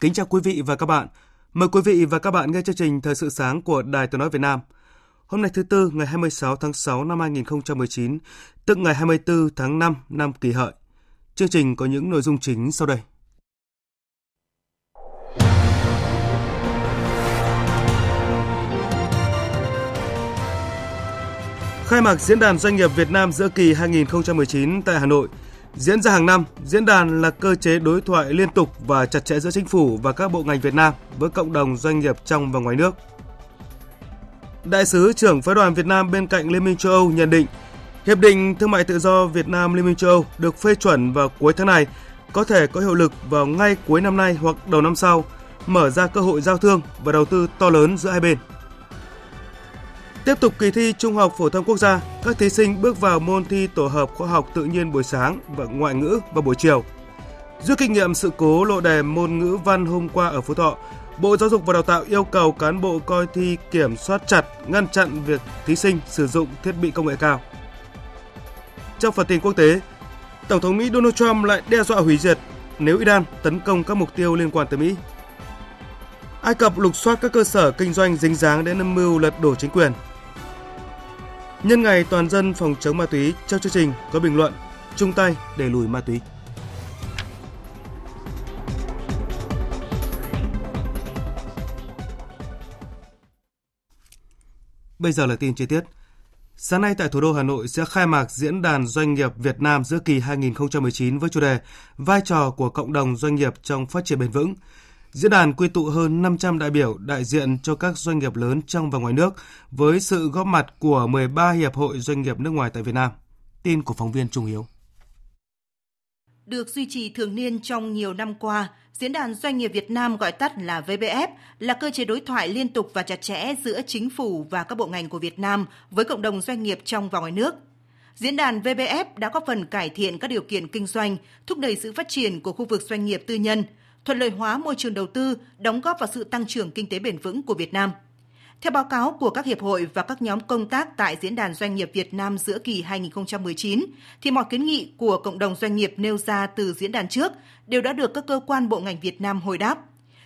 Kính chào quý vị và các bạn. Mời quý vị và các bạn nghe chương trình Thời sự sáng của Đài Tiếng nói Việt Nam. Hôm nay thứ tư ngày 26 tháng 6 năm 2019, tức ngày 24 tháng 5 năm Kỷ Hợi. Chương trình có những nội dung chính sau đây. Khai mạc Diễn đàn Doanh nghiệp Việt Nam giữa kỳ 2019 tại Hà Nội – Diễn ra hàng năm, diễn đàn là cơ chế đối thoại liên tục và chặt chẽ giữa chính phủ và các bộ ngành Việt Nam với cộng đồng doanh nghiệp trong và ngoài nước. Đại sứ trưởng phái đoàn Việt Nam bên cạnh Liên minh châu Âu nhận định, Hiệp định Thương mại Tự do Việt Nam Liên minh châu Âu được phê chuẩn vào cuối tháng này có thể có hiệu lực vào ngay cuối năm nay hoặc đầu năm sau, mở ra cơ hội giao thương và đầu tư to lớn giữa hai bên. Tiếp tục kỳ thi Trung học phổ thông quốc gia, các thí sinh bước vào môn thi tổ hợp khoa học tự nhiên buổi sáng và ngoại ngữ vào buổi chiều. Rút kinh nghiệm sự cố lộ đề môn ngữ văn hôm qua ở Phú Thọ, Bộ Giáo dục và Đào tạo yêu cầu cán bộ coi thi kiểm soát chặt, ngăn chặn việc thí sinh sử dụng thiết bị công nghệ cao. Trong phần tin quốc tế, Tổng thống Mỹ Donald Trump lại đe dọa hủy diệt nếu Iran tấn công các mục tiêu liên quan tới Mỹ. Ai Cập lục soát các cơ sở kinh doanh dính dáng đến âm mưu lật đổ chính quyền. Nhân ngày toàn dân phòng chống ma túy, trong chương trình có bình luận chung tay đẩy lùi ma túy. Bây giờ là tin chi tiết. Sáng nay tại thủ đô Hà Nội sẽ khai mạc diễn đàn doanh nghiệp Việt Nam giữa kỳ 2019 với chủ đề Vai trò của cộng đồng doanh nghiệp trong phát triển bền vững. Diễn đàn quy tụ hơn 500 đại biểu đại diện cho các doanh nghiệp lớn trong và ngoài nước với sự góp mặt của 13 hiệp hội doanh nghiệp nước ngoài tại Việt Nam. Tin của phóng viên Trung Hiếu. Được duy trì thường niên trong nhiều năm qua, Diễn đàn Doanh nghiệp Việt Nam gọi tắt là VBF là cơ chế đối thoại liên tục và chặt chẽ giữa chính phủ và các bộ ngành của Việt Nam với cộng đồng doanh nghiệp trong và ngoài nước. Diễn đàn VBF đã góp phần cải thiện các điều kiện kinh doanh, thúc đẩy sự phát triển của khu vực doanh nghiệp tư nhân – thuận lợi hóa môi trường đầu tư, đóng góp vào sự tăng trưởng kinh tế bền vững của Việt Nam. Theo báo cáo của các hiệp hội và các nhóm công tác tại Diễn đàn Doanh nghiệp Việt Nam giữa kỳ 2019, thì mọi kiến nghị của cộng đồng doanh nghiệp nêu ra từ diễn đàn trước đều đã được các cơ quan bộ ngành Việt Nam hồi đáp.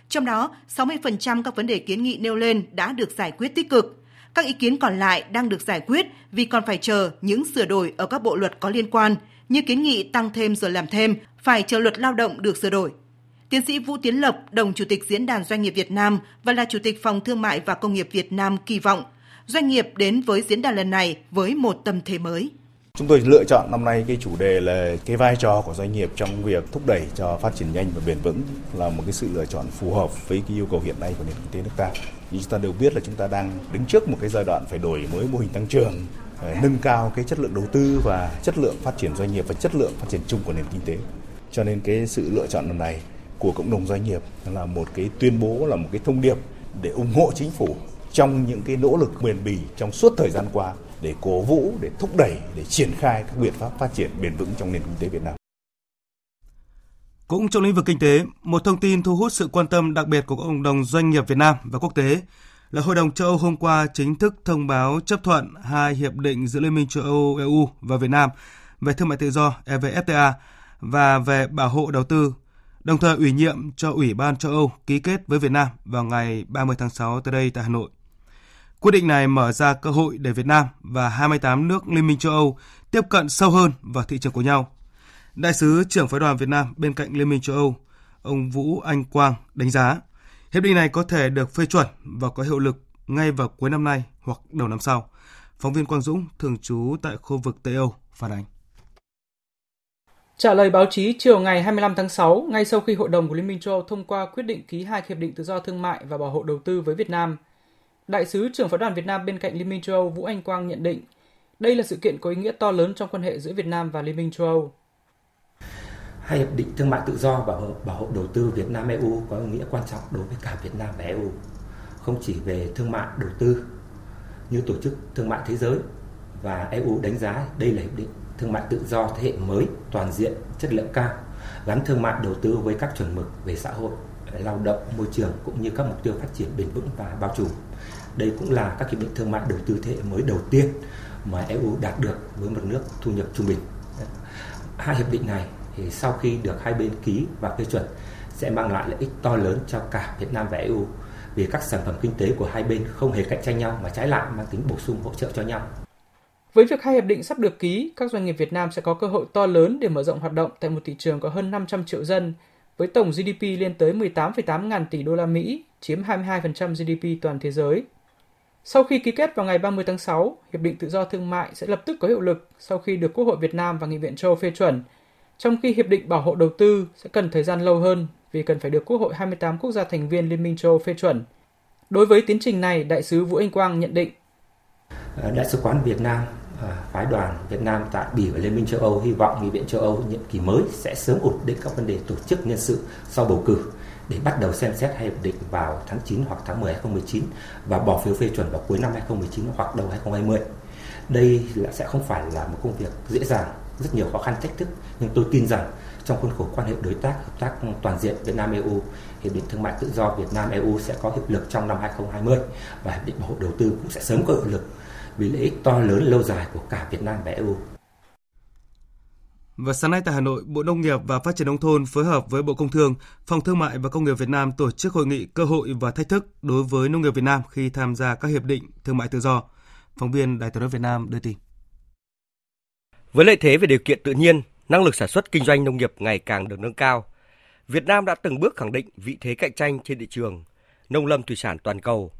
Trong đó, 60% các vấn đề kiến nghị nêu lên đã được giải quyết tích cực. Các ý kiến còn lại đang được giải quyết vì còn phải chờ những sửa đổi ở các bộ luật có liên quan, như kiến nghị tăng thêm giờ làm thêm, phải chờ luật lao động được sửa đổi. Tiến sĩ Vũ Tiến Lộc, đồng chủ tịch Diễn đàn Doanh nghiệp Việt Nam và là chủ tịch Phòng Thương mại và Công nghiệp Việt Nam kỳ vọng doanh nghiệp đến với diễn đàn lần này với một tâm thế mới. Chúng tôi lựa chọn năm nay cái chủ đề là cái vai trò của doanh nghiệp trong việc thúc đẩy cho phát triển nhanh và bền vững là một cái sự lựa chọn phù hợp với cái yêu cầu hiện nay của nền kinh tế nước ta. Như chúng ta đều biết là chúng ta đang đứng trước một cái giai đoạn phải đổi mới mô hình tăng trưởng, ờ, nâng cao cái chất lượng đầu tư và chất lượng phát triển doanh nghiệp và chất lượng phát triển chung của nền kinh tế. Cho nên cái sự lựa chọn lần này của cộng đồng doanh nghiệp là một cái tuyên bố là một cái thông điệp để ủng hộ chính phủ trong những cái nỗ lực bền bỉ trong suốt thời gian qua để cố vũ, để thúc đẩy, để triển khai các biện pháp phát triển bền vững trong nền kinh tế Việt Nam. Cũng trong lĩnh vực kinh tế, một thông tin thu hút sự quan tâm đặc biệt của cộng đồng doanh nghiệp Việt Nam và quốc tế là Hội đồng châu Âu hôm qua chính thức thông báo chấp thuận hai hiệp định giữa Liên minh châu Âu EU và Việt Nam về thương mại tự do EVFTA và về bảo hộ đầu tư đồng thời ủy nhiệm cho Ủy ban châu Âu ký kết với Việt Nam vào ngày 30 tháng 6 tới đây tại Hà Nội. Quyết định này mở ra cơ hội để Việt Nam và 28 nước Liên minh châu Âu tiếp cận sâu hơn vào thị trường của nhau. Đại sứ trưởng phái đoàn Việt Nam bên cạnh Liên minh châu Âu, ông Vũ Anh Quang đánh giá hiệp định này có thể được phê chuẩn và có hiệu lực ngay vào cuối năm nay hoặc đầu năm sau. Phóng viên Quang Dũng thường trú tại khu vực Tây Âu phản ánh. Trả lời báo chí chiều ngày 25 tháng 6, ngay sau khi Hội đồng của Liên minh châu Âu thông qua quyết định ký hai hiệp định tự do thương mại và bảo hộ đầu tư với Việt Nam, Đại sứ trưởng phái đoàn Việt Nam bên cạnh Liên minh châu Âu Vũ Anh Quang nhận định, đây là sự kiện có ý nghĩa to lớn trong quan hệ giữa Việt Nam và Liên minh châu Âu. Hai hiệp định thương mại tự do và bảo, bảo hộ đầu tư Việt Nam EU có ý nghĩa quan trọng đối với cả Việt Nam và EU, không chỉ về thương mại đầu tư như tổ chức thương mại thế giới và EU đánh giá đây là hiệp định thương mại tự do thế hệ mới, toàn diện, chất lượng cao, gắn thương mại đầu tư với các chuẩn mực về xã hội, lao động, môi trường cũng như các mục tiêu phát triển bền vững và bao trùm. Đây cũng là các hiệp định thương mại đầu tư thế hệ mới đầu tiên mà EU đạt được với một nước thu nhập trung bình. Hai hiệp định này thì sau khi được hai bên ký và phê chuẩn sẽ mang lại lợi ích to lớn cho cả Việt Nam và EU vì các sản phẩm kinh tế của hai bên không hề cạnh tranh nhau mà trái lại mang tính bổ sung hỗ trợ cho nhau. Với việc hai hiệp định sắp được ký, các doanh nghiệp Việt Nam sẽ có cơ hội to lớn để mở rộng hoạt động tại một thị trường có hơn 500 triệu dân, với tổng GDP lên tới 18,8 ngàn tỷ đô la Mỹ, chiếm 22% GDP toàn thế giới. Sau khi ký kết vào ngày 30 tháng 6, Hiệp định Tự do Thương mại sẽ lập tức có hiệu lực sau khi được Quốc hội Việt Nam và Nghị viện châu phê chuẩn, trong khi Hiệp định Bảo hộ Đầu tư sẽ cần thời gian lâu hơn vì cần phải được Quốc hội 28 quốc gia thành viên Liên minh châu phê chuẩn. Đối với tiến trình này, Đại sứ Vũ Anh Quang nhận định. Đại sứ quán Việt Nam phái đoàn Việt Nam tại Bỉ và Liên minh châu Âu hy vọng Nghị viện châu Âu nhiệm kỳ mới sẽ sớm ổn định các vấn đề tổ chức nhân sự sau bầu cử để bắt đầu xem xét hay hiệp định vào tháng 9 hoặc tháng 10 2019 và bỏ phiếu phê chuẩn vào cuối năm 2019 hoặc đầu 2020. Đây là sẽ không phải là một công việc dễ dàng, rất nhiều khó khăn thách thức, nhưng tôi tin rằng trong khuôn khổ quan hệ đối tác hợp tác toàn diện Việt Nam EU, hiệp định thương mại tự do Việt Nam EU sẽ có hiệu lực trong năm 2020 và hiệp định bảo hộ đầu tư cũng sẽ sớm có hiệu lực vì lợi ích to lớn lâu dài của cả Việt Nam và EU. Và sáng nay tại Hà Nội, Bộ Nông nghiệp và Phát triển Nông thôn phối hợp với Bộ Công Thương, Phòng Thương mại và Công nghiệp Việt Nam tổ chức hội nghị cơ hội và thách thức đối với nông nghiệp Việt Nam khi tham gia các hiệp định thương mại tự do. Phóng viên Đài tiếng nói Việt Nam đưa tin. Với lợi thế về điều kiện tự nhiên, năng lực sản xuất kinh doanh nông nghiệp ngày càng được nâng cao, Việt Nam đã từng bước khẳng định vị thế cạnh tranh trên thị trường nông lâm thủy sản toàn cầu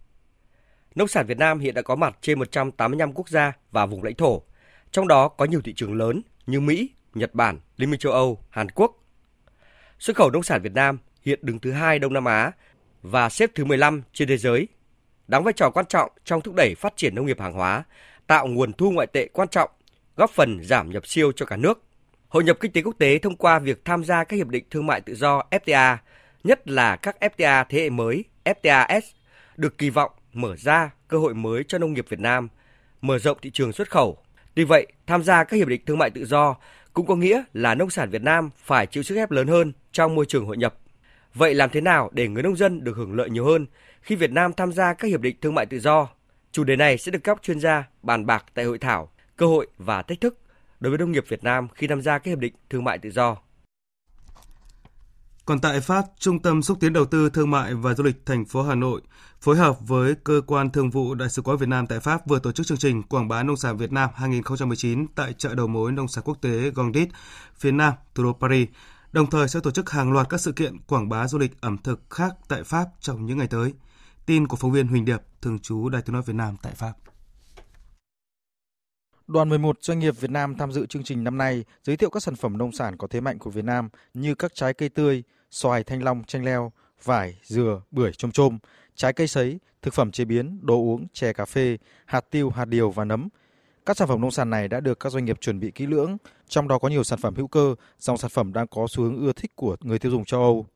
Nông sản Việt Nam hiện đã có mặt trên 185 quốc gia và vùng lãnh thổ, trong đó có nhiều thị trường lớn như Mỹ, Nhật Bản, Liên minh châu Âu, Hàn Quốc. Xuất khẩu nông sản Việt Nam hiện đứng thứ hai Đông Nam Á và xếp thứ 15 trên thế giới, đóng vai trò quan trọng trong thúc đẩy phát triển nông nghiệp hàng hóa, tạo nguồn thu ngoại tệ quan trọng, góp phần giảm nhập siêu cho cả nước. Hội nhập kinh tế quốc tế thông qua việc tham gia các hiệp định thương mại tự do FTA, nhất là các FTA thế hệ mới FTAs, được kỳ vọng mở ra cơ hội mới cho nông nghiệp Việt Nam, mở rộng thị trường xuất khẩu. Tuy vậy, tham gia các hiệp định thương mại tự do cũng có nghĩa là nông sản Việt Nam phải chịu sức ép lớn hơn trong môi trường hội nhập. Vậy làm thế nào để người nông dân được hưởng lợi nhiều hơn khi Việt Nam tham gia các hiệp định thương mại tự do? Chủ đề này sẽ được các chuyên gia bàn bạc tại hội thảo Cơ hội và thách thức đối với nông nghiệp Việt Nam khi tham gia các hiệp định thương mại tự do. Còn tại Pháp, Trung tâm xúc tiến đầu tư thương mại và du lịch thành phố Hà Nội phối hợp với cơ quan thương vụ Đại sứ quán Việt Nam tại Pháp vừa tổ chức chương trình quảng bá nông sản Việt Nam 2019 tại chợ đầu mối nông sản quốc tế Gondit, phía Nam, thủ đô Paris. Đồng thời sẽ tổ chức hàng loạt các sự kiện quảng bá du lịch ẩm thực khác tại Pháp trong những ngày tới. Tin của phóng viên Huỳnh Điệp, thường trú Đài tiếng nói Việt Nam tại Pháp. Đoàn 11 doanh nghiệp Việt Nam tham dự chương trình năm nay giới thiệu các sản phẩm nông sản có thế mạnh của Việt Nam như các trái cây tươi, xoài, thanh long, chanh leo, vải, dừa, bưởi, chôm chôm, trái cây sấy, thực phẩm chế biến, đồ uống, chè cà phê, hạt tiêu, hạt điều và nấm. Các sản phẩm nông sản này đã được các doanh nghiệp chuẩn bị kỹ lưỡng, trong đó có nhiều sản phẩm hữu cơ, dòng sản phẩm đang có xu hướng ưa thích của người tiêu dùng châu Âu.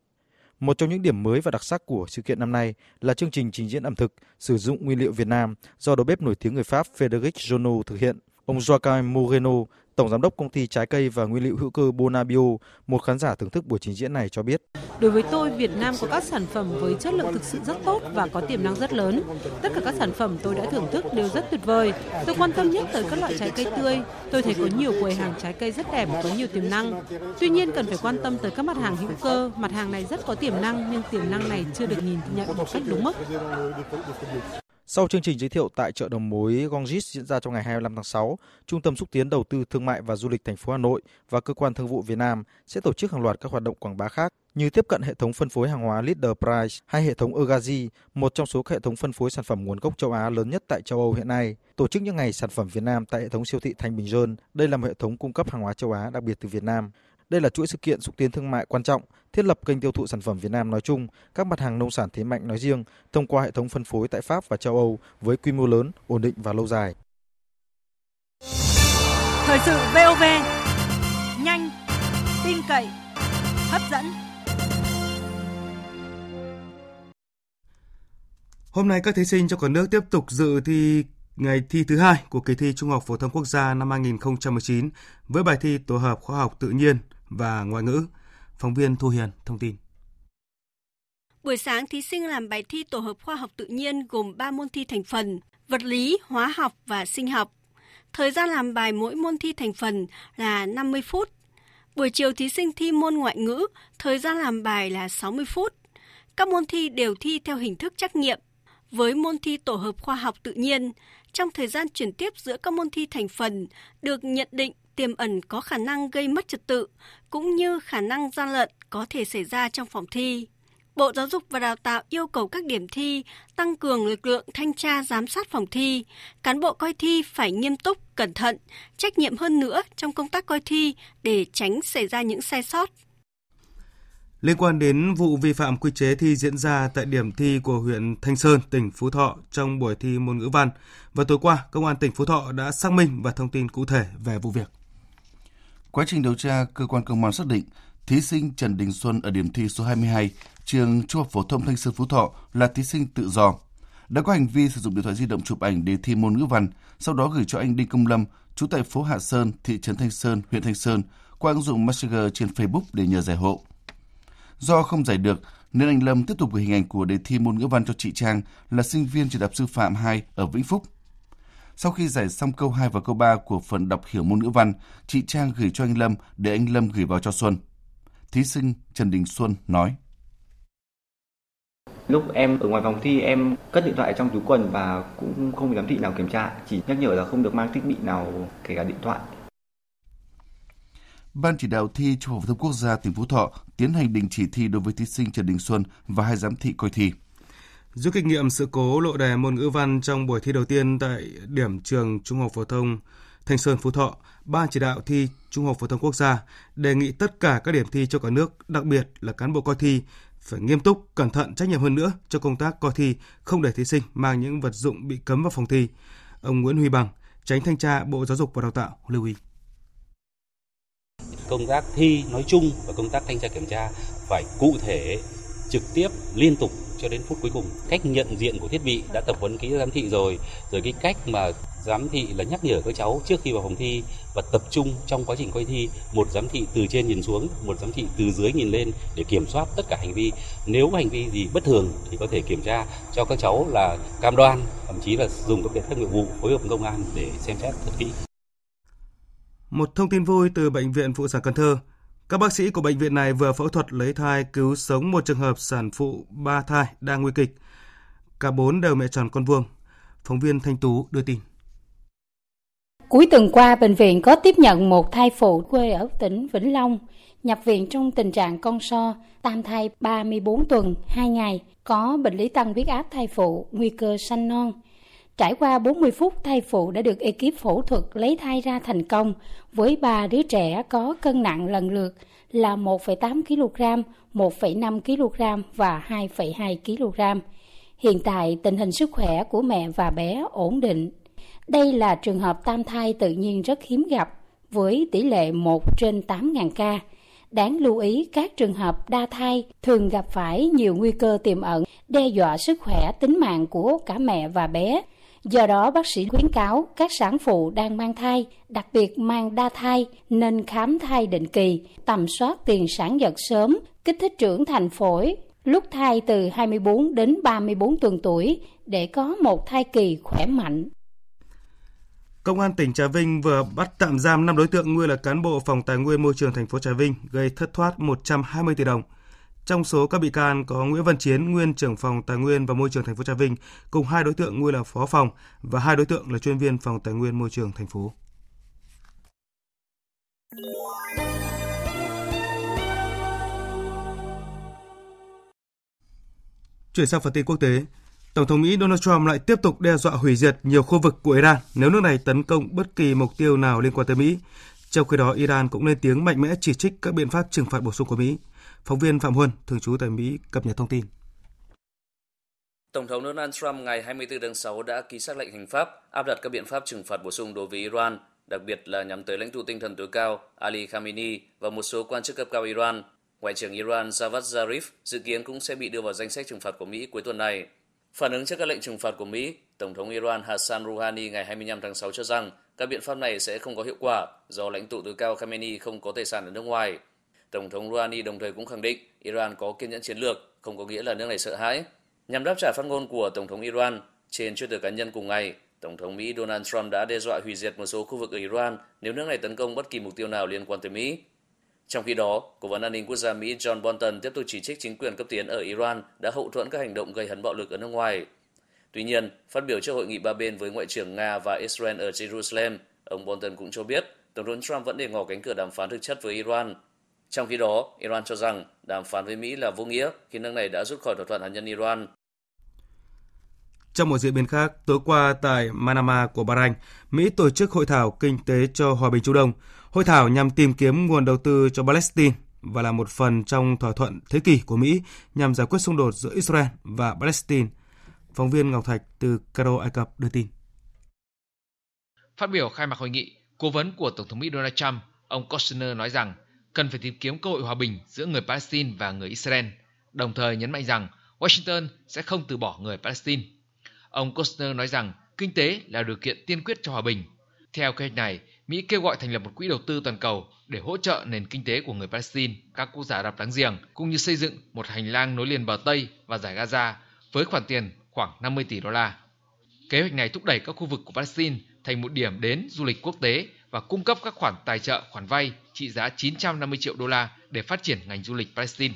Một trong những điểm mới và đặc sắc của sự kiện năm nay là chương trình trình diễn ẩm thực sử dụng nguyên liệu Việt Nam do đầu bếp nổi tiếng người Pháp Frédéric Jonot thực hiện. Ông Joaquim Moreno, Tổng Giám đốc Công ty Trái cây và Nguyên liệu hữu cơ Bonabio, một khán giả thưởng thức buổi trình diễn này cho biết. Đối với tôi, Việt Nam có các sản phẩm với chất lượng thực sự rất tốt và có tiềm năng rất lớn. Tất cả các sản phẩm tôi đã thưởng thức đều rất tuyệt vời. Tôi quan tâm nhất tới các loại trái cây tươi. Tôi thấy có nhiều quầy hàng trái cây rất đẹp, có nhiều tiềm năng. Tuy nhiên cần phải quan tâm tới các mặt hàng hữu cơ. Mặt hàng này rất có tiềm năng nhưng tiềm năng này chưa được nhìn nhận một cách đúng mức. Sau chương trình giới thiệu tại chợ đầu mối Gongjis diễn ra trong ngày 25 tháng 6, Trung tâm xúc tiến đầu tư thương mại và du lịch thành phố Hà Nội và cơ quan thương vụ Việt Nam sẽ tổ chức hàng loạt các hoạt động quảng bá khác như tiếp cận hệ thống phân phối hàng hóa Leader Price hay hệ thống Ergazi, một trong số các hệ thống phân phối sản phẩm nguồn gốc châu Á lớn nhất tại châu Âu hiện nay, tổ chức những ngày sản phẩm Việt Nam tại hệ thống siêu thị Thanh Bình Dơn. Đây là một hệ thống cung cấp hàng hóa châu Á đặc biệt từ Việt Nam. Đây là chuỗi sự kiện xúc tiến thương mại quan trọng, thiết lập kênh tiêu thụ sản phẩm Việt Nam nói chung, các mặt hàng nông sản thế mạnh nói riêng thông qua hệ thống phân phối tại Pháp và châu Âu với quy mô lớn, ổn định và lâu dài. Thời sự VOV, nhanh, tin cậy, hấp dẫn. Hôm nay các thí sinh trong cả nước tiếp tục dự thi ngày thi thứ hai của kỳ thi Trung học phổ thông quốc gia năm 2019 với bài thi tổ hợp khoa học tự nhiên và ngoại ngữ. Phóng viên Thu Hiền thông tin. Buổi sáng, thí sinh làm bài thi tổ hợp khoa học tự nhiên gồm 3 môn thi thành phần, vật lý, hóa học và sinh học. Thời gian làm bài mỗi môn thi thành phần là 50 phút. Buổi chiều thí sinh thi môn ngoại ngữ, thời gian làm bài là 60 phút. Các môn thi đều thi theo hình thức trắc nghiệm. Với môn thi tổ hợp khoa học tự nhiên, trong thời gian chuyển tiếp giữa các môn thi thành phần được nhận định tiềm ẩn có khả năng gây mất trật tự cũng như khả năng gian lận có thể xảy ra trong phòng thi. Bộ Giáo dục và Đào tạo yêu cầu các điểm thi tăng cường lực lượng thanh tra giám sát phòng thi, cán bộ coi thi phải nghiêm túc, cẩn thận, trách nhiệm hơn nữa trong công tác coi thi để tránh xảy ra những sai sót. Liên quan đến vụ vi phạm quy chế thi diễn ra tại điểm thi của huyện Thanh Sơn, tỉnh Phú Thọ trong buổi thi môn ngữ văn, và tối qua, Công an tỉnh Phú Thọ đã xác minh và thông tin cụ thể về vụ việc. Quá trình điều tra, cơ quan công an xác định thí sinh Trần Đình Xuân ở điểm thi số 22, trường Trung học phổ thông Thanh Sơn Phú Thọ là thí sinh tự do, đã có hành vi sử dụng điện thoại di động chụp ảnh để thi môn ngữ văn, sau đó gửi cho anh Đinh Công Lâm, trú tại phố Hạ Sơn, thị trấn Thanh Sơn, huyện Thanh Sơn, qua ứng dụng Messenger trên Facebook để nhờ giải hộ. Do không giải được, nên anh Lâm tiếp tục gửi hình ảnh của đề thi môn ngữ văn cho chị Trang là sinh viên trường đại học sư phạm 2 ở Vĩnh Phúc. Sau khi giải xong câu 2 và câu 3 của phần đọc hiểu môn ngữ văn, chị Trang gửi cho anh Lâm để anh Lâm gửi vào cho Xuân. Thí sinh Trần Đình Xuân nói. Lúc em ở ngoài phòng thi em cất điện thoại trong túi quần và cũng không giám thị nào kiểm tra, chỉ nhắc nhở là không được mang thiết bị nào kể cả điện thoại. Ban chỉ đạo thi Trung học phổ thông quốc gia tỉnh Phú Thọ tiến hành đình chỉ thi đối với thí sinh Trần Đình Xuân và hai giám thị coi thi. Rút kinh nghiệm sự cố lộ đề môn ngữ văn trong buổi thi đầu tiên tại điểm trường Trung học phổ thông Thanh Sơn Phú Thọ, Ban chỉ đạo thi Trung học phổ thông quốc gia đề nghị tất cả các điểm thi cho cả nước, đặc biệt là cán bộ coi thi phải nghiêm túc, cẩn thận, trách nhiệm hơn nữa cho công tác coi thi, không để thí sinh mang những vật dụng bị cấm vào phòng thi. Ông Nguyễn Huy Bằng, tránh thanh tra Bộ Giáo dục và Đào tạo lưu ý công tác thi nói chung và công tác thanh tra kiểm tra phải cụ thể trực tiếp liên tục cho đến phút cuối cùng. Cách nhận diện của thiết bị đã tập huấn kỹ giám thị rồi rồi cái cách mà giám thị là nhắc nhở các cháu trước khi vào phòng thi và tập trung trong quá trình coi thi. Một giám thị từ trên nhìn xuống, một giám thị từ dưới nhìn lên để kiểm soát tất cả hành vi. Nếu hành vi gì bất thường thì có thể kiểm tra cho các cháu là cam đoan, thậm chí là dùng các biện pháp nghiệp vụ phối hợp với công an để xem xét thật kỹ. Một thông tin vui từ Bệnh viện Phụ sản Cần Thơ. Các bác sĩ của bệnh viện này vừa phẫu thuật lấy thai cứu sống một trường hợp sản phụ ba thai đang nguy kịch. Cả bốn đều mẹ tròn con vuông. Phóng viên Thanh Tú đưa tin. Cuối tuần qua, bệnh viện có tiếp nhận một thai phụ quê ở tỉnh Vĩnh Long, nhập viện trong tình trạng con so, tam thai 34 tuần, 2 ngày, có bệnh lý tăng huyết áp thai phụ, nguy cơ sanh non – Trải qua 40 phút, thai phụ đã được ekip phẫu thuật lấy thai ra thành công với ba đứa trẻ có cân nặng lần lượt là 1,8 kg, 1,5 kg và 2,2 kg. Hiện tại, tình hình sức khỏe của mẹ và bé ổn định. Đây là trường hợp tam thai tự nhiên rất hiếm gặp, với tỷ lệ 1 trên 8.000 ca. Đáng lưu ý, các trường hợp đa thai thường gặp phải nhiều nguy cơ tiềm ẩn, đe dọa sức khỏe tính mạng của cả mẹ và bé. Do đó, bác sĩ khuyến cáo các sản phụ đang mang thai, đặc biệt mang đa thai, nên khám thai định kỳ, tầm soát tiền sản giật sớm, kích thích trưởng thành phổi, lúc thai từ 24 đến 34 tuần tuổi để có một thai kỳ khỏe mạnh. Công an tỉnh Trà Vinh vừa bắt tạm giam 5 đối tượng nguyên là cán bộ phòng tài nguyên môi trường thành phố Trà Vinh gây thất thoát 120 tỷ đồng. Trong số các bị can có Nguyễn Văn Chiến, nguyên trưởng phòng Tài nguyên và Môi trường thành phố Trà Vinh, cùng hai đối tượng nguyên là phó phòng và hai đối tượng là chuyên viên phòng Tài nguyên Môi trường thành phố. Chuyển sang phần tin quốc tế, Tổng thống Mỹ Donald Trump lại tiếp tục đe dọa hủy diệt nhiều khu vực của Iran nếu nước này tấn công bất kỳ mục tiêu nào liên quan tới Mỹ, Trong khi đó, Iran cũng lên tiếng mạnh mẽ chỉ trích các biện pháp trừng phạt bổ sung của Mỹ. Phóng viên Phạm Huân, thường trú tại Mỹ, cập nhật thông tin. Tổng thống Donald Trump ngày 24 tháng 6 đã ký xác lệnh hành pháp áp đặt các biện pháp trừng phạt bổ sung đối với Iran, đặc biệt là nhắm tới lãnh tụ tinh thần tối cao Ali Khamenei và một số quan chức cấp cao Iran. Ngoại trưởng Iran Javad Zarif dự kiến cũng sẽ bị đưa vào danh sách trừng phạt của Mỹ cuối tuần này. Phản ứng trước các lệnh trừng phạt của Mỹ, Tổng thống Iran Hassan Rouhani ngày 25 tháng 6 cho rằng các biện pháp này sẽ không có hiệu quả do lãnh tụ tối cao Khamenei không có tài sản ở nước ngoài. Tổng thống Rouhani đồng thời cũng khẳng định Iran có kiên nhẫn chiến lược, không có nghĩa là nước này sợ hãi. Nhằm đáp trả phát ngôn của Tổng thống Iran, trên Twitter cá nhân cùng ngày, Tổng thống Mỹ Donald Trump đã đe dọa hủy diệt một số khu vực ở Iran nếu nước này tấn công bất kỳ mục tiêu nào liên quan tới Mỹ. Trong khi đó, Cố vấn an ninh quốc gia Mỹ John Bolton tiếp tục chỉ trích chính quyền cấp tiến ở Iran đã hậu thuẫn các hành động gây hấn bạo lực ở nước ngoài. Tuy nhiên, phát biểu trước hội nghị ba bên với Ngoại trưởng Nga và Israel ở Jerusalem, ông Bolton cũng cho biết Tổng thống Trump vẫn để ngỏ cánh cửa đàm phán thực chất với Iran. Trong khi đó, Iran cho rằng đàm phán với Mỹ là vô nghĩa khi nước này đã rút khỏi thỏa thuận hạt nhân Iran. Trong một diễn biến khác, tối qua tại Manama của Bahrain, Mỹ tổ chức hội thảo kinh tế cho hòa bình Trung Đông. Hội thảo nhằm tìm kiếm nguồn đầu tư cho Palestine và là một phần trong thỏa thuận thế kỷ của Mỹ nhằm giải quyết xung đột giữa Israel và Palestine. Phóng viên Ngọc Thạch từ Cairo, Ai Cập đưa tin. Phát biểu khai mạc hội nghị, cố vấn của Tổng thống Mỹ Donald Trump, ông Kushner nói rằng cần phải tìm kiếm cơ hội hòa bình giữa người Palestine và người Israel, đồng thời nhấn mạnh rằng Washington sẽ không từ bỏ người Palestine. Ông Kushner nói rằng kinh tế là điều kiện tiên quyết cho hòa bình. Theo kế hoạch này, Mỹ kêu gọi thành lập một quỹ đầu tư toàn cầu để hỗ trợ nền kinh tế của người Palestine, các quốc gia Ả Rập láng giềng, cũng như xây dựng một hành lang nối liền bờ Tây và giải Gaza với khoản tiền khoảng 50 tỷ đô la. Kế hoạch này thúc đẩy các khu vực của Palestine thành một điểm đến du lịch quốc tế và cung cấp các khoản tài trợ, khoản vay trị giá 950 triệu đô la để phát triển ngành du lịch Palestine.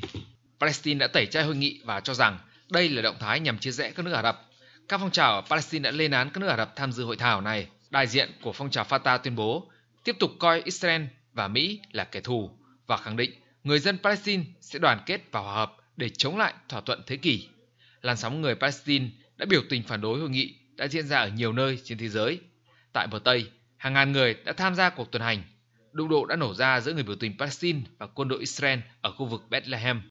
Palestine đã tẩy chay hội nghị và cho rằng đây là động thái nhằm chia rẽ các nước Ả Rập. Các phong trào ở Palestine đã lên án các nước Ả Rập tham dự hội thảo này. Đại diện của phong trào Fatah tuyên bố tiếp tục coi Israel và Mỹ là kẻ thù và khẳng định người dân Palestine sẽ đoàn kết và hòa hợp để chống lại thỏa thuận thế kỷ. Làn sóng người Palestine đã biểu tình phản đối hội nghị đã diễn ra ở nhiều nơi trên thế giới. Tại bờ Tây, hàng ngàn người đã tham gia cuộc tuần hành. Đụng độ đã nổ ra giữa người biểu tình Palestine và quân đội Israel ở khu vực Bethlehem.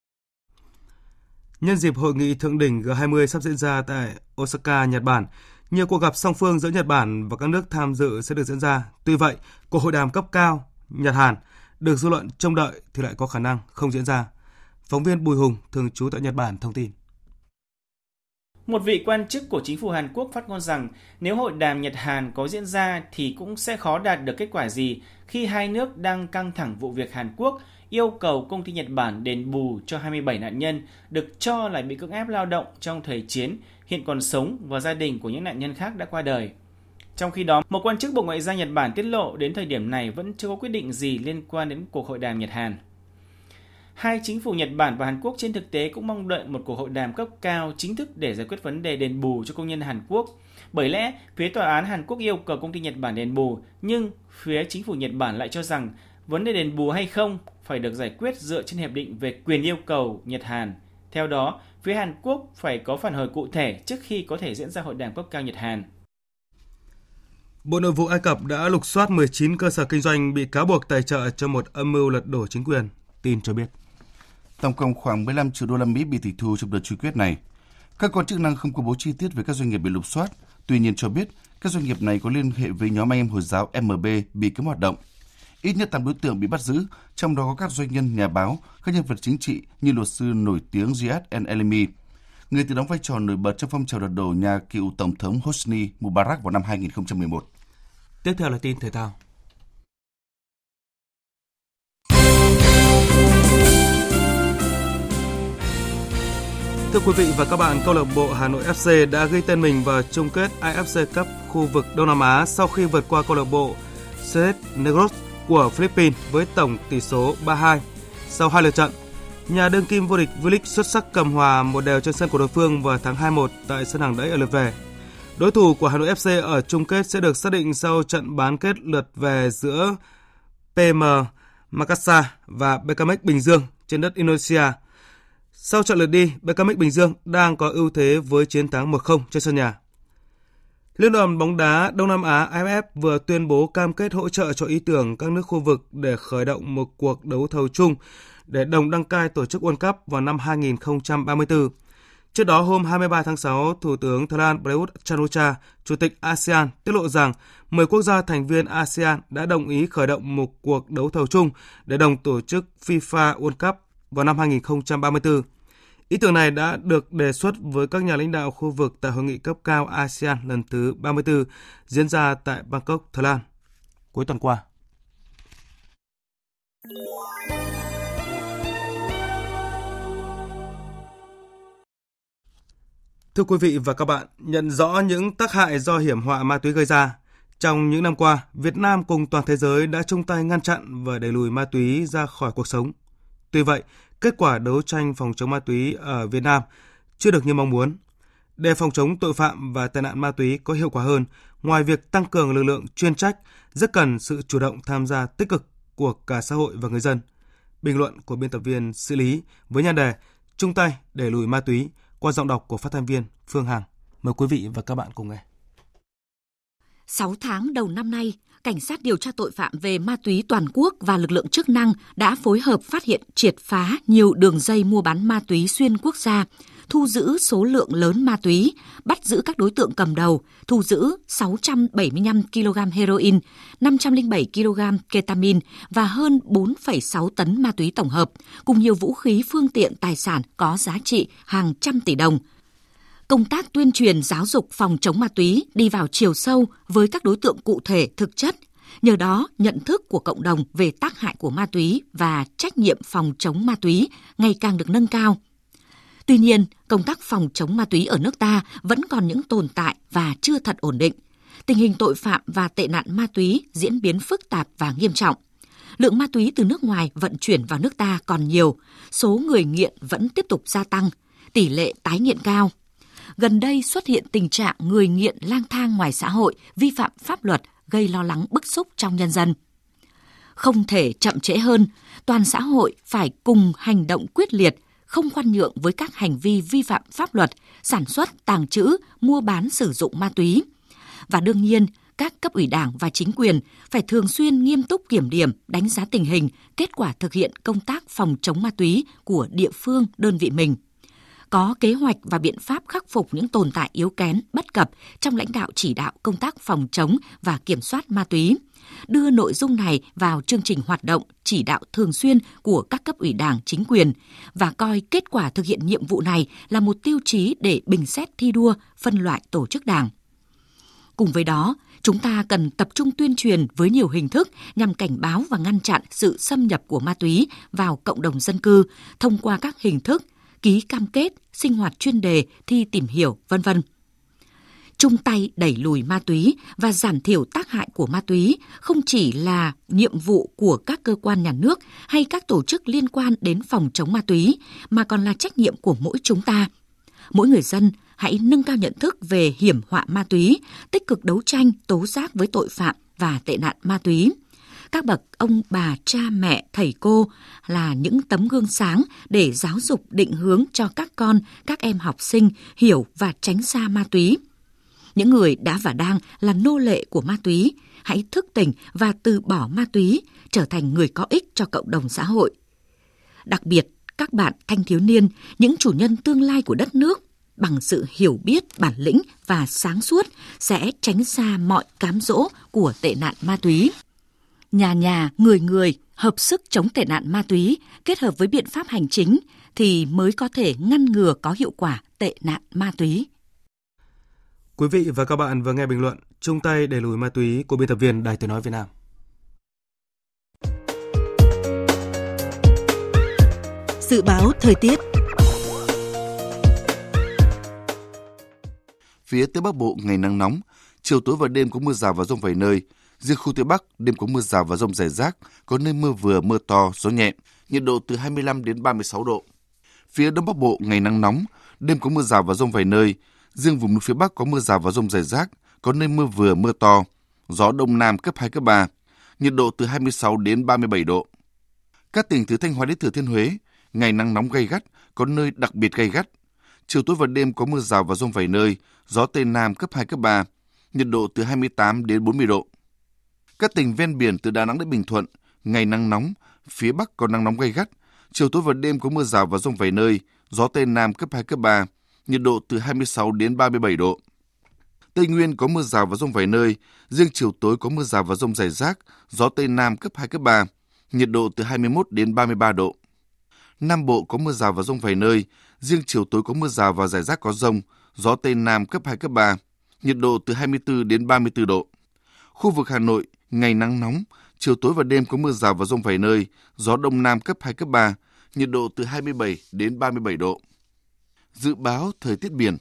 Nhân dịp hội nghị thượng đỉnh G20 sắp diễn ra tại Osaka, Nhật Bản, nhiều cuộc gặp song phương giữa Nhật Bản và các nước tham dự sẽ được diễn ra. Tuy vậy, cuộc hội đàm cấp cao Nhật Hàn được dư luận trông đợi thì lại có khả năng không diễn ra. Phóng viên Bùi Hùng thường trú tại Nhật Bản thông tin. Một vị quan chức của chính phủ Hàn Quốc phát ngôn rằng nếu hội đàm Nhật Hàn có diễn ra thì cũng sẽ khó đạt được kết quả gì khi hai nước đang căng thẳng vụ việc Hàn Quốc yêu cầu công ty Nhật Bản đền bù cho 27 nạn nhân được cho là bị cưỡng ép lao động trong thời chiến, hiện còn sống và gia đình của những nạn nhân khác đã qua đời. Trong khi đó, một quan chức Bộ Ngoại giao Nhật Bản tiết lộ đến thời điểm này vẫn chưa có quyết định gì liên quan đến cuộc hội đàm Nhật Hàn. Hai chính phủ Nhật Bản và Hàn Quốc trên thực tế cũng mong đợi một cuộc hội đàm cấp cao chính thức để giải quyết vấn đề đền bù cho công nhân Hàn Quốc. Bởi lẽ, phía tòa án Hàn Quốc yêu cầu công ty Nhật Bản đền bù, nhưng phía chính phủ Nhật Bản lại cho rằng vấn đề đền bù hay không phải được giải quyết dựa trên hiệp định về quyền yêu cầu Nhật Hàn. Theo đó, phía Hàn Quốc phải có phản hồi cụ thể trước khi có thể diễn ra hội đàm cấp cao Nhật Hàn. Bộ Nội vụ Ai Cập đã lục soát 19 cơ sở kinh doanh bị cáo buộc tài trợ cho một âm mưu lật đổ chính quyền, tin cho biết. Tổng cộng khoảng 15 triệu đô la Mỹ bị tịch thu trong đợt truy quét này. Các quan chức năng không công bố chi tiết về các doanh nghiệp bị lục soát, tuy nhiên cho biết các doanh nghiệp này có liên hệ với nhóm anh em Hồi giáo MB bị cấm hoạt động. Ít nhất 8 đối tượng bị bắt giữ, trong đó có các doanh nhân, nhà báo, các nhân vật chính trị như luật sư nổi tiếng Ziad El Elmi, người từng đóng vai trò nổi bật trong phong trào lật đổ nhà cựu tổng thống Hosni Mubarak vào năm 2011. Tiếp theo là tin thể thao. Thưa quý vị và các bạn, câu lạc bộ Hà Nội FC đã ghi tên mình vào chung kết AFC Cup khu vực Đông Nam Á sau khi vượt qua câu lạc bộ CS Negros của Philippines với tổng tỷ số 3-2 sau hai lượt trận. Nhà đương kim vô địch V-League xuất sắc cầm hòa một đều trên sân của đối phương vào tháng 2-1 tại sân hàng đẫy ở lượt về. Đối thủ của Hà Nội FC ở chung kết sẽ được xác định sau trận bán kết lượt về giữa PM Makassar và BKMX Bình Dương trên đất Indonesia. Sau trận lượt đi, BKMX Bình Dương đang có ưu thế với chiến thắng 1-0 trên sân nhà. Liên đoàn bóng đá Đông Nam Á AFF vừa tuyên bố cam kết hỗ trợ cho ý tưởng các nước khu vực để khởi động một cuộc đấu thầu chung để đồng đăng cai tổ chức World Cup vào năm 2034. Trước đó hôm 23 tháng 6, Thủ tướng Thái Lan Prayut Chan-o-cha, Chủ tịch ASEAN tiết lộ rằng 10 quốc gia thành viên ASEAN đã đồng ý khởi động một cuộc đấu thầu chung để đồng tổ chức FIFA World Cup vào năm 2034. Ý tưởng này đã được đề xuất với các nhà lãnh đạo khu vực tại hội nghị cấp cao ASEAN lần thứ 34 diễn ra tại Bangkok, Thái Lan cuối tuần qua. Thưa quý vị và các bạn, nhận rõ những tác hại do hiểm họa ma túy gây ra, trong những năm qua, Việt Nam cùng toàn thế giới đã chung tay ngăn chặn và đẩy lùi ma túy ra khỏi cuộc sống. Tuy vậy, kết quả đấu tranh phòng chống ma túy ở Việt Nam chưa được như mong muốn. Để phòng chống tội phạm và tai nạn ma túy có hiệu quả hơn, ngoài việc tăng cường lực lượng chuyên trách, rất cần sự chủ động tham gia tích cực của cả xã hội và người dân. Bình luận của biên tập viên xử lý với nhan đề chung tay đẩy lùi ma túy qua giọng đọc của phát thanh viên Phương Hằng. Mời quý vị và các bạn cùng nghe. 6 tháng đầu năm nay, Cảnh sát điều tra tội phạm về ma túy toàn quốc và lực lượng chức năng đã phối hợp phát hiện triệt phá nhiều đường dây mua bán ma túy xuyên quốc gia, thu giữ số lượng lớn ma túy, bắt giữ các đối tượng cầm đầu, thu giữ 675 kg heroin, 507 kg ketamine và hơn 4,6 tấn ma túy tổng hợp, cùng nhiều vũ khí phương tiện tài sản có giá trị hàng trăm tỷ đồng – công tác tuyên truyền giáo dục phòng chống ma túy đi vào chiều sâu với các đối tượng cụ thể thực chất. Nhờ đó, nhận thức của cộng đồng về tác hại của ma túy và trách nhiệm phòng chống ma túy ngày càng được nâng cao. Tuy nhiên, công tác phòng chống ma túy ở nước ta vẫn còn những tồn tại và chưa thật ổn định. Tình hình tội phạm và tệ nạn ma túy diễn biến phức tạp và nghiêm trọng. Lượng ma túy từ nước ngoài vận chuyển vào nước ta còn nhiều, số người nghiện vẫn tiếp tục gia tăng, tỷ lệ tái nghiện cao – gần đây xuất hiện tình trạng người nghiện lang thang ngoài xã hội, vi phạm pháp luật, gây lo lắng bức xúc trong nhân dân. Không thể chậm trễ hơn, toàn xã hội phải cùng hành động quyết liệt, không khoan nhượng với các hành vi vi phạm pháp luật, sản xuất, tàng trữ, mua bán sử dụng ma túy. Và đương nhiên, các cấp ủy đảng và chính quyền phải thường xuyên nghiêm túc kiểm điểm, đánh giá tình hình, kết quả thực hiện công tác phòng chống ma túy của địa phương, đơn vị mình có kế hoạch và biện pháp khắc phục những tồn tại yếu kém, bất cập trong lãnh đạo chỉ đạo công tác phòng chống và kiểm soát ma túy. Đưa nội dung này vào chương trình hoạt động chỉ đạo thường xuyên của các cấp ủy đảng chính quyền và coi kết quả thực hiện nhiệm vụ này là một tiêu chí để bình xét thi đua phân loại tổ chức đảng. Cùng với đó chúng ta cần tập trung tuyên truyền với nhiều hình thức nhằm cảnh báo và ngăn chặn sự xâm nhập của ma túy vào cộng đồng dân cư thông qua các hình thức ký cam kết, sinh hoạt chuyên đề, thi tìm hiểu, vân vân. Chung tay đẩy lùi ma túy và giảm thiểu tác hại của ma túy không chỉ là nhiệm vụ của các cơ quan nhà nước hay các tổ chức liên quan đến phòng chống ma túy, mà còn là trách nhiệm của mỗi chúng ta. Mỗi người dân hãy nâng cao nhận thức về hiểm họa ma túy, tích cực đấu tranh, tố giác với tội phạm và tệ nạn ma túy các bậc ông bà, cha, mẹ, thầy cô là những tấm gương sáng để giáo dục định hướng cho các con, các em học sinh hiểu và tránh xa ma túy. Những người đã và đang là nô lệ của ma túy, hãy thức tỉnh và từ bỏ ma túy, trở thành người có ích cho cộng đồng xã hội. Đặc biệt, các bạn thanh thiếu niên, những chủ nhân tương lai của đất nước, bằng sự hiểu biết, bản lĩnh và sáng suốt sẽ tránh xa mọi cám dỗ của tệ nạn ma túy nhà nhà, người người hợp sức chống tệ nạn ma túy kết hợp với biện pháp hành chính thì mới có thể ngăn ngừa có hiệu quả tệ nạn ma túy. Quý vị và các bạn vừa nghe bình luận chung tay đẩy lùi ma túy của biên tập viên Đài Tiếng nói Việt Nam. Dự báo thời tiết Phía Tây Bắc Bộ ngày nắng nóng, chiều tối và đêm có mưa rào và rông vài nơi, Riêng khu Tây Bắc, đêm có mưa rào và rông rải rác, có nơi mưa vừa mưa to, gió nhẹ, nhiệt độ từ 25 đến 36 độ. Phía Đông Bắc Bộ ngày nắng nóng, đêm có mưa rào và rông vài nơi. Riêng vùng núi phía Bắc có mưa rào và rông rải rác, có nơi mưa vừa mưa to, gió Đông Nam cấp 2, cấp 3, nhiệt độ từ 26 đến 37 độ. Các tỉnh từ Thanh Hóa đến Thừa Thiên Huế, ngày nắng nóng gay gắt, có nơi đặc biệt gay gắt. Chiều tối và đêm có mưa rào và rông vài nơi, gió Tây Nam cấp 2, cấp 3, nhiệt độ từ 28 đến 40 độ. Các tỉnh ven biển từ Đà Nẵng đến Bình Thuận, ngày nắng nóng, phía Bắc có nắng nóng gay gắt, chiều tối và đêm có mưa rào và rông vài nơi, gió Tây Nam cấp 2, cấp 3, nhiệt độ từ 26 đến 37 độ. Tây Nguyên có mưa rào và rông vài nơi, riêng chiều tối có mưa rào và rông rải rác, gió Tây Nam cấp 2, cấp 3, nhiệt độ từ 21 đến 33 độ. Nam Bộ có mưa rào và rông vài nơi, riêng chiều tối có mưa rào và rải rác có rông, gió Tây Nam cấp 2, cấp 3, nhiệt độ từ 24 đến 34 độ. Khu vực Hà Nội, ngày nắng nóng, chiều tối và đêm có mưa rào và rông vài nơi, gió Đông Nam cấp 2, cấp 3, nhiệt độ từ 27 đến 37 độ. Dự báo thời tiết biển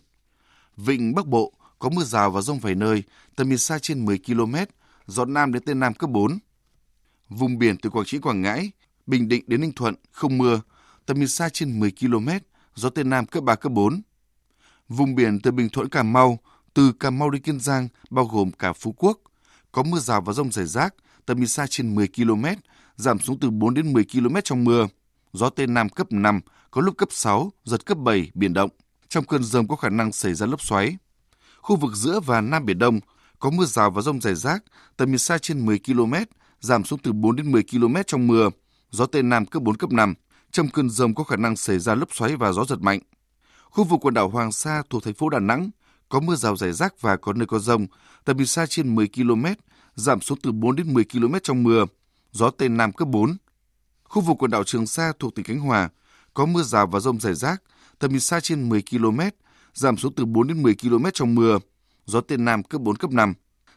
Vịnh Bắc Bộ có mưa rào và rông vài nơi, tầm nhìn xa trên 10 km, gió Nam đến Tây Nam cấp 4. Vùng biển từ Quảng Trị Quảng Ngãi, Bình Định đến Ninh Thuận không mưa, tầm nhìn xa trên 10 km, gió Tây Nam cấp 3, cấp 4. Vùng biển từ Bình Thuận Cà Mau, từ Cà Mau đến Kiên Giang, bao gồm cả Phú Quốc, có mưa rào và rông rải rác, tầm nhìn xa trên 10 km, giảm xuống từ 4 đến 10 km trong mưa. Gió Tây Nam cấp 5, có lúc cấp 6, giật cấp 7, biển động. Trong cơn rông có khả năng xảy ra lốc xoáy. Khu vực giữa và Nam Biển Đông có mưa rào và rông rải rác, tầm nhìn xa trên 10 km, giảm xuống từ 4 đến 10 km trong mưa. Gió Tây Nam cấp 4, cấp 5. Trong cơn rông có khả năng xảy ra lốc xoáy và gió giật mạnh. Khu vực quần đảo Hoàng Sa thuộc thành phố Đà Nẵng có mưa rào rải rác và có nơi có rông, tầm nhìn xa trên 10 km, giảm xuống từ 4 đến 10 km trong mưa, gió Tây Nam cấp 4. Khu vực quần đảo Trường Sa thuộc tỉnh Khánh Hòa có mưa rào và rông rải rác, tầm nhìn xa trên 10 km, giảm xuống từ 4 đến 10 km trong mưa, gió Tây Nam cấp 4, cấp 5.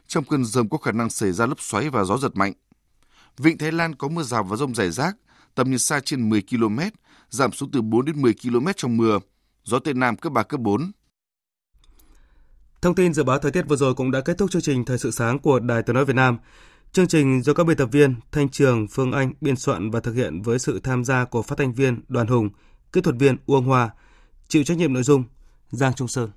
Trong cơn rông có khả năng xảy ra lốc xoáy và gió giật mạnh. Vịnh Thái Lan có mưa rào và rông rải rác, tầm nhìn xa trên 10 km, giảm xuống từ 4 đến 10 km trong mưa, gió Tây Nam cấp 3, cấp 4. Thông tin dự báo thời tiết vừa rồi cũng đã kết thúc chương trình Thời sự sáng của Đài Tiếng Nói Việt Nam. Chương trình do các biên tập viên Thanh Trường, Phương Anh biên soạn và thực hiện với sự tham gia của phát thanh viên Đoàn Hùng, kỹ thuật viên Uông Hòa, chịu trách nhiệm nội dung Giang Trung Sơn.